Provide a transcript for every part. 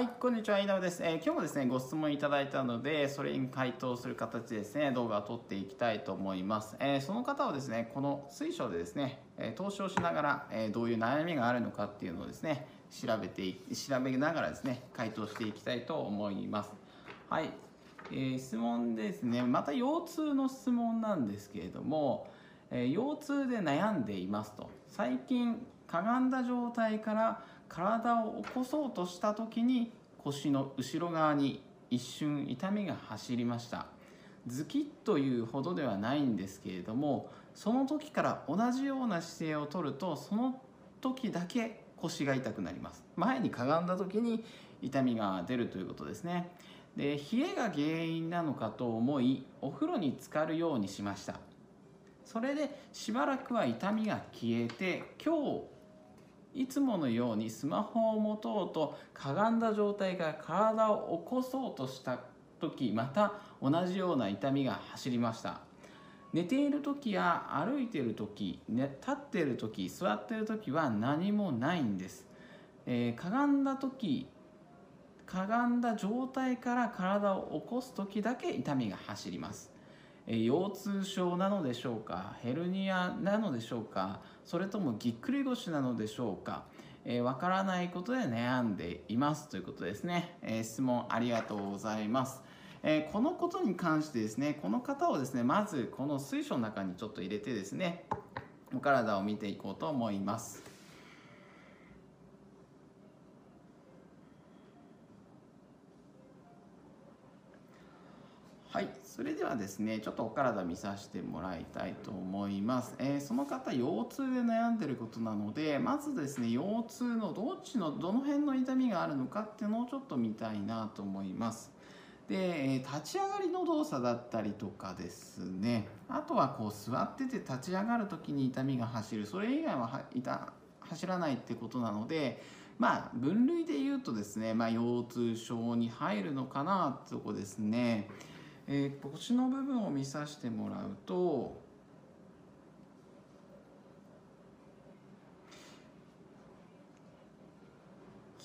はい、こんにちは、井上です、えー、今日もですね、ご質問いただいたので、それに回答する形でですね、動画を撮っていきたいと思います。えー、その方はですね、この水晶でですね、え投資をしながら、えどういう悩みがあるのかっていうのをですね、調べて調べながらですね、回答していきたいと思います。はい、えー、質問ですね、また腰痛の質問なんですけれども、え腰痛で悩んでいますと。最近、かがんだ状態から体を起こそうとした時に腰の後ろ側に一瞬痛みが走りました。ズキッというほどではないんですけれどもその時から同じような姿勢をとるとその時だけ腰が痛くなります。前にかがんだ時に痛みが出るということですね。で冷えが原因なのかと思いお風呂に浸かるようにしました。それでしばらくは痛みが消えて今日いつものようにスマホを持とうとかがんだ状態から体を起こそうとした時また同じような痛みが走りました。寝ている時や歩いている時、ね、立っている時座っている時は何もないんです、えー、かがんだ時かがんだ状態から体を起こす時だけ痛みが走ります。腰痛症なのでしょうか？ヘルニアなのでしょうか？それともぎっくり腰なのでしょうか？えー、分からないことで悩んでいますということですね、えー、質問ありがとうございます、えー、このことに関してですねこの方をですねまずこの水晶の中にちょっと入れてですねお体を見ていこうと思います。はい。それではですねちょっとお体見させてもらいたいと思います、えー、その方腰痛で悩んでることなのでまずですね腰痛のどっちのどの辺の痛みがあるのかっていうのをちょっと見たいなと思います。で立ち上がりの動作だったりとかですね。あとはこう座ってて立ち上がる時に痛みが走る。それ以外は走らないってことなのでまあ分類で言うとですね、まあ、腰痛症に入るのかなってとこですね。えー、腰の部分を見させてもらうと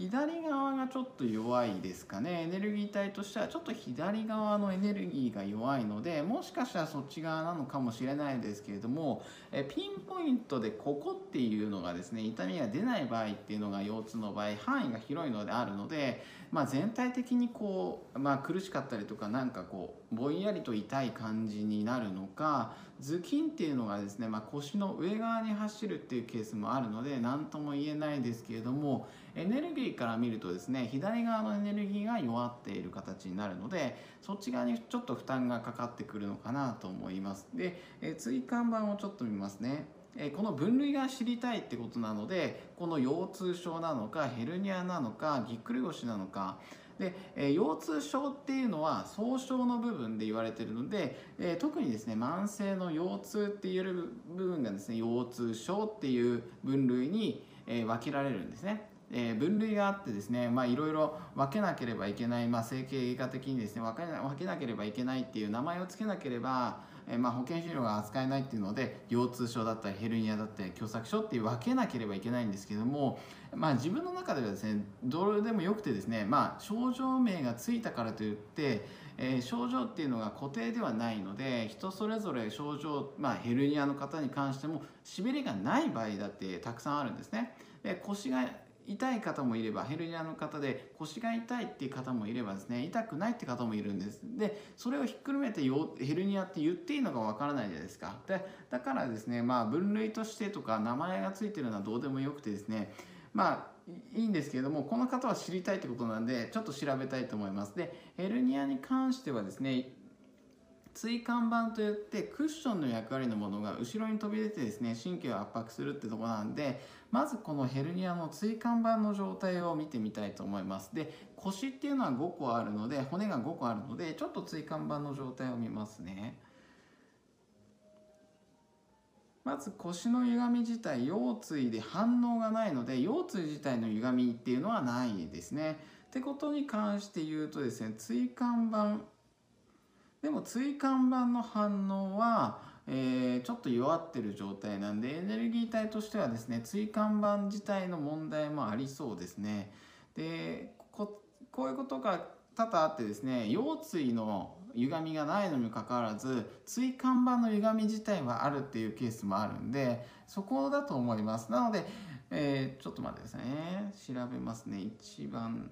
左側がちょっと弱いですかね。エネルギー体としてはちょっと左側のエネルギーが弱いのでもしかしたらそっち側なのかもしれないですけれどもえピンポイントでここっていうのがですね痛みが出ない場合っていうのが腰痛の場合範囲が広いのであるので、まあ、全体的にこう、まあ、苦しかったりとかなんかこうぼんやりと痛い感じになるのか頭筋っていうのがですね、まあ、腰の上側に走るっていうケースもあるので何とも言えないですけれどもエネルギーから見るとですね左側のエネルギーが弱っている形になるのでそっち側にちょっと負担がかかってくるのかなと思います。で、え椎間板をちょっと見ますね。えこの分類が知りたいってことなのでこの腰痛症なのかヘルニアなのかぎっくり腰なのか。で、え、腰痛症っていうのは総称の部分で言われてるので、え、特にですね慢性の腰痛って言える部分がですね腰痛症っていう分類に、え、分けられるんですね。えー、分類があってですねいろいろ分けなければいけない、まあ、整形外科的にですね分け分けなければいけないっていう名前を付けなければ、え、まあ、保険診療が扱えないっていうので腰痛症だったりヘルニアだったり狭窄症っていう分けなければいけないんですけども、まあ、自分の中ではですねどれでもよくてですね、まあ、症状名がついたからといってえー、症状っていうのが固定ではないので人それぞれ症状、まあ、ヘルニアの方に関してもしびれがない場合だってたくさんあるんですね。で腰が痛い方もいればヘルニアの方で腰が痛いっていう方もいればですね痛くないって方もいるんです。でそれをひっくるめてヘルニアって言っていいのかわからないじゃないですか。でだからですねまあ分類としてとか名前が付いてるのはどうでもよくてですねまあいいんですけれどもこの方は知りたいってことなんでちょっと調べたいと思います。でヘルニアに関してはですね椎間板といってクッションの役割のものが後ろに飛び出てですね神経を圧迫するってとこなんでまずこのヘルニアの椎間板の状態を見てみたいと思います。で腰っていうのは5個あるので骨が5個あるのでちょっと椎間板の状態を見ますね。まず腰の歪み自体腰椎で反応がないので腰椎自体の歪みっていうのはないですね。ってことに関して言うとですね椎間板でも椎間板の反応は、えー、ちょっと弱ってる状態なんでエネルギー体としてはですね椎間板自体の問題もありそうですね。でこういうことが多々あってですね腰椎の歪みがないのにもかかわらず椎間板の歪み自体はあるっていうケースもあるんでそこだと思います。なので、えー、ちょっと待ってくださいね。調べますね。一番。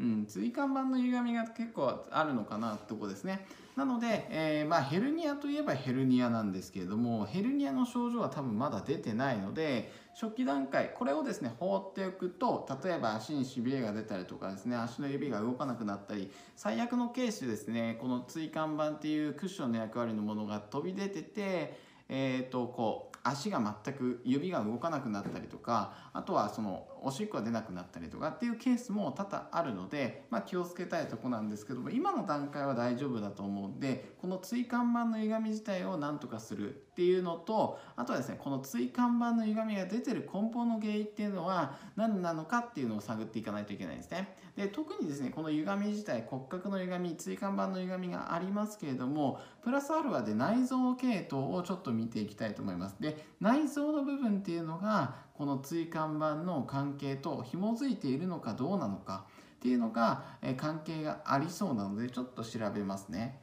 うん、椎間板の歪みが結構あるのかなってとこですね。なので、えー、まあ、ヘルニアといえばヘルニアなんですけれどもヘルニアの症状は多分まだ出てないので初期段階これをですね放っておくと例えば足にしびれが出たりとかですね足の指が動かなくなったり最悪のケースですねこの椎間板っていうクッションの役割のものが飛び出ててえーとこう足が全く指が動かなくなったりとかあとはそのおしっこが出なくなったりとかっていうケースも多々あるので、まあ、気をつけたいとこなんですけども今の段階は大丈夫だと思うんでこの椎間板の歪み自体を何とかするっていうのとあとはですねこの椎間板の歪みが出てる根本の原因っていうのは何なのかっていうのを探っていかないといけないんですね。で特にですねこの歪み自体骨格の歪み椎間板の歪みがありますけれどもプラスアルファで内臓系統をちょっと見ていきたいと思います。で内臓の部分っていうのがこの椎間板の関係と紐づいているのかどうなのかっていうのが、え関係がありそうなのでちょっと調べますね。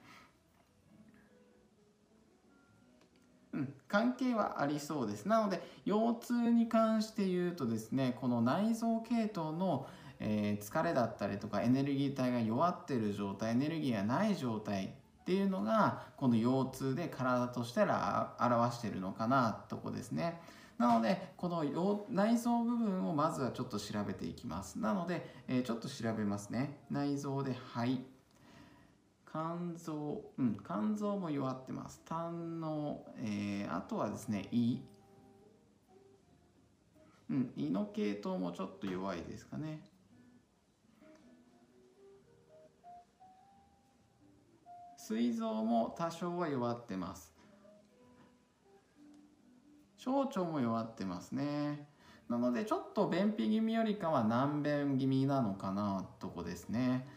うん、関係はありそうです。なので腰痛に関して言うとですねこの内臓系統の、えー、疲れだったりとかエネルギー体が弱ってる状態エネルギーがない状態っていうのがこの腰痛で体として表してるのかなとこですね。なのでこの内臓部分をまずはちょっと調べていきます。なので、えー、ちょっと調べますね。内臓で肺。肝臓うん肝臓も弱ってます。胆の、えー、あとはですね胃。うん胃の系統もちょっと弱いですかね。膵臓も多少は弱ってます。小腸も弱ってますね。なのでちょっと便秘気味よりかは難便気味なのかなとこですね。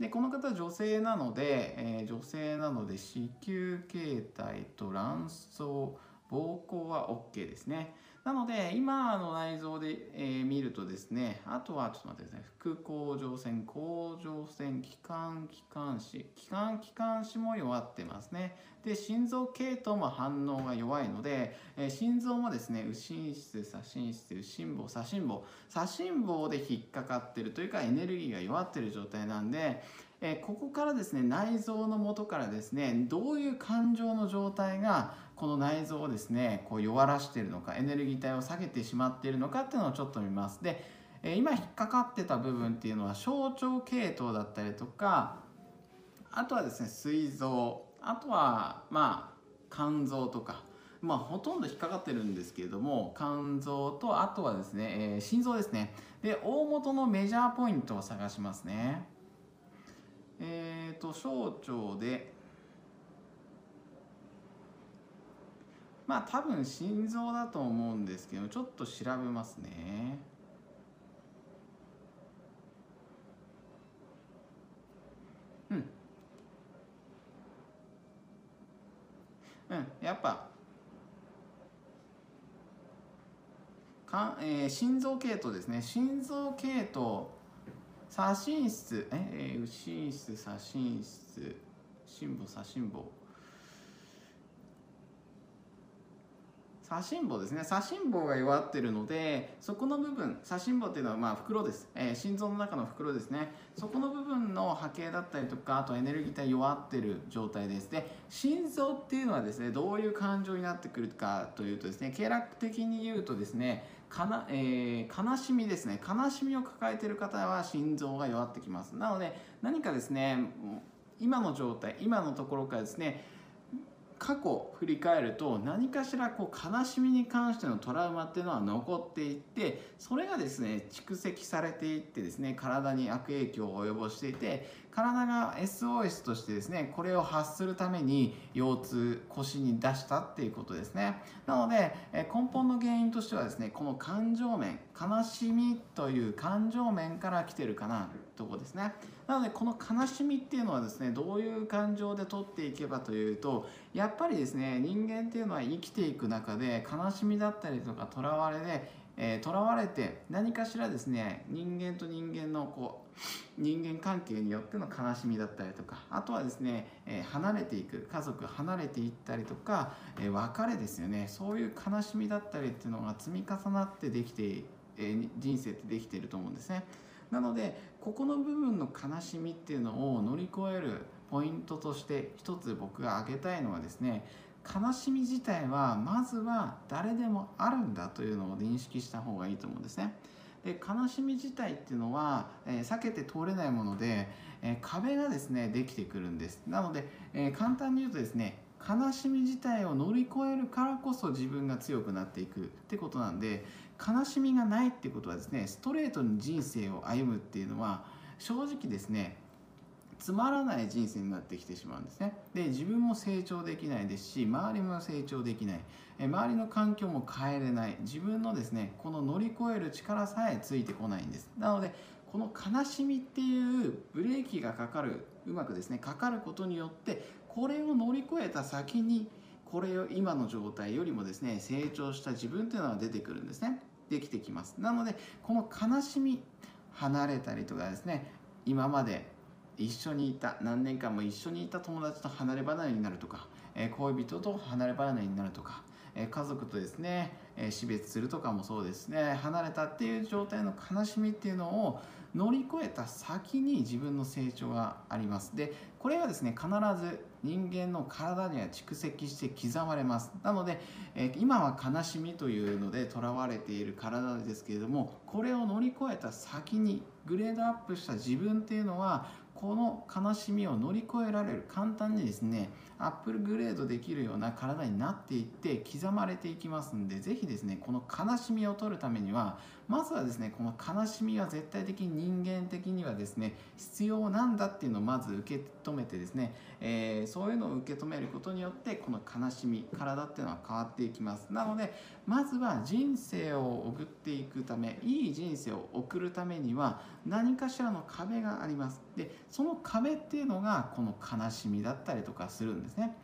でこの方女性なので、えー、女性なので子宮形態と卵巣膀胱は OK ですね。なので今の内臓で、えー、見るとですねあとはちょっと待ってください副甲状腺甲状腺気管気管支。気管気管支も弱ってますね。で心臓系統も反応が弱いので、えー、心臓もですね右心室左心室右心房左心房。左心房で引っかかってるというかエネルギーが弱ってる状態なんでえここからですね内臓の元からですねどういう感情の状態がこの内臓をですねこう弱らしているのかエネルギー体を下げてしまっているのかっていうのをちょっと見ます。で今引っかかってた部分っていうのは小腸系統だったりとかあとはですね膵臓あとはまあ肝臓とか。まあほとんど引っかかってるんですけれども肝臓とあとはですね、えー、心臓ですね。で大元のメジャーポイントを探しますね。えっ、ー、と小腸でまあ多分心臓だと思うんですけどちょっと調べますね。うん。うんやっぱか、えー、心臓系統ですね。心臓系統左心室え右心室左心室心房左心房。左心房ですね。左心房が弱ってるのでそこの部分左心房っていうのはまあ袋です、えー、心臓の中の袋ですね。そこの部分の波形だったりとかあとエネルギー体弱ってる状態です。で心臓っていうのはですねどういう感情になってくるかというとですね経絡的に言うとですねかな、えー、悲しみですね。悲しみを抱えてる方は心臓が弱ってきます。なので何かですね今の状態今のところからですね過去振り返ると何かしらこう悲しみに関してのトラウマっていうのは残っていってそれがですね蓄積されていってですね体に悪影響を及ぼしていて体が SOS としてですねこれを発するために腰痛腰に出したっていうことですね。なので根本の原因としてはですねこの感情面悲しみという感情面から来てるかなとこですね。なのでこの悲しみっていうのはですねどういう感情で取っていけばというとやっぱりですね人間っていうのは生きていく中で悲しみだったりとかとらわれでえー、われて何かしらですね人間と人間のこう人間関係によっての悲しみだったりとかあとはですね、えー、離れていく家族離れていったりとか、えー、別れですよねそういう悲しみだったりっていうのが積み重なってできて、え人生ってできていると思うんですねなのでここの部分の悲しみっていうのを乗り越えるポイントとして一つ僕が挙げたいのはですね悲しみ自体はまずは誰でもあるんだというのを認識した方がいいと思うんですね。で悲しみ自体っていうのは、え、避けて通れないもので、え、壁がですねできてくるんです。なので、え、簡単に言うとですね悲しみ自体を乗り越えるからこそ自分が強くなっていくってことなんで悲しみがないってことはですねストレートに人生を歩むっていうのは正直ですねつまらない人生になってきてしまうんですね。で自分も成長できないですし周りも成長できない。周りの環境も変えれない。自分のですねこの乗り越える力さえついてこないんです。なのでこの悲しみっていうブレーキがかかるうまくですねかかることによってこれを乗り越えた先にこれを今の状態よりもですね成長した自分っていうのが出てくるんですね。できてきます。なのでこの悲しみ離れたりとかですね今まで一緒にいた何年間も一緒にいた友達と離れ離れになるとか、え恋人と離れ離れになるとか、え家族とですね、え死別するとかもそうですね離れたっていう状態の悲しみっていうのを乗り越えた先に自分の成長があります。でこれがですね必ず人間の体には蓄積して刻まれます。なので、え今は悲しみというのでとらわれている体ですけれどもこれを乗り越えた先にグレードアップした自分っていうのはこの悲しみを乗り越えられる簡単にですねアップルグレードできるような体になっていって刻まれていきますんで是非ですねこの悲しみを取るためにはまずはですねこの悲しみは絶対的に人間的にはですね必要なんだっていうのをまず受け止めてですね、えー、そういうのを受け止めることによってこの悲しみ体っていうのは変わっていきます。なのでまずは人生を送っていくためいい人生を送るためには何かしらの壁があります。でその壁っていうのがこの悲しみだったりとかするんですね。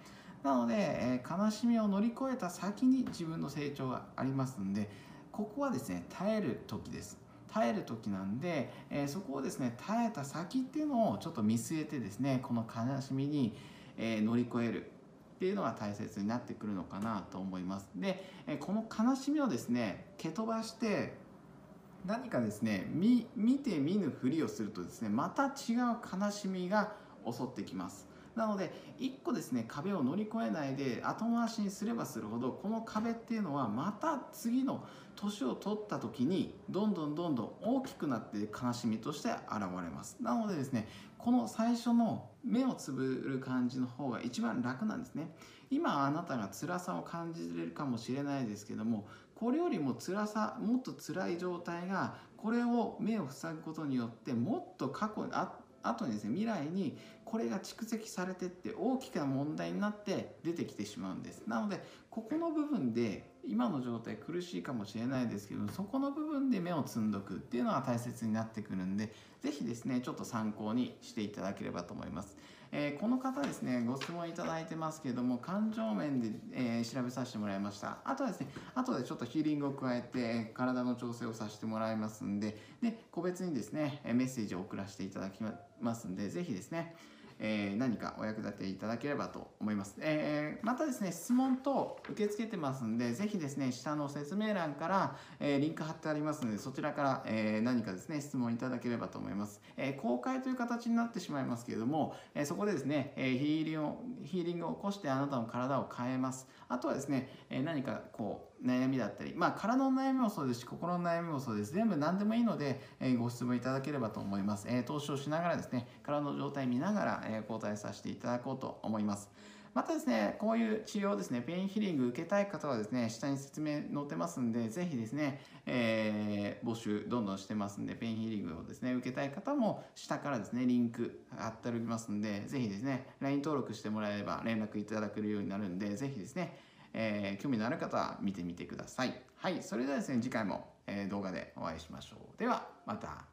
なので、えー、悲しみを乗り越えた先に自分の成長がありますんでここはですね耐える時です。耐える時なんで、えー、そこをですね耐えた先っていうのをちょっと見据えてですねこの悲しみに、えー、乗り越えるっていうのが大切になってくるのかなと思います。で、えー、この悲しみをですね蹴飛ばして何かですね見見て見ぬふりをするとですねまた違う悲しみが襲ってきます。なので1個ですね壁を乗り越えないで後回しにすればするほどこの壁っていうのはまた次の年を取った時にどんどんどんどん大きくなって悲しみとして現れます。なのでですねこの最初の目をつぶる感じの方が一番楽なんですね。今あなたが辛さを感じれるかもしれないですけどもこれよりも辛さもっと辛い状態がこれを目を塞ぐことによってもっと過去にあ後にですね未来にこれが蓄積されてって大きな問題になって出てきてしまうんですなのでここの部分で今の状態苦しいかもしれないですけどそこの部分で目を積んどくっていうのは大切になってくるんで是非ですねちょっと参考にしていただければと思います。えー、この方ですねご質問いただいてますけども感情面で、えー、調べさせてもらいましたあとはですね後でちょっとヒーリングを加えて体の調整をさせてもらいますんでで個別にですねメッセージを送らせていただきますんで是非ですねえー、何かお役立ていただければと思います。えー、またですね、質問等受け付けてますんで、ぜひですね、下の説明欄から、えー、リンク貼ってありますので、そちらから、え何かですね、質問いただければと思います。え公開という形になってしまいますけれども、えそこでですね、えヒーリングをヒーリングを起こしてあなたの体を変えます。あとはですね、え何かこう、悩みだったり、まあ、体の悩みもそうですし心の悩みもそうです。全部何でもいいので、えー、ご質問いただければと思います、えー、透視をしながらですね体の状態見ながら、えー、交代させていただこうと思います。またですね、こういう治療ですね、ペインヒーリング受けたい方はですね、下に説明載ってますんで、ぜひですね、えー、募集どんどんしてますんで、ペインヒーリングをですね、受けたい方も下からですね、リンク貼っておりますんで、ぜひですね、LINE 登録してもらえれば連絡いただけるようになるんで、ぜひですね、えー、興味のある方は見てみてください。はい、それではですね、次回も、え動画でお会いしましょう。では、また。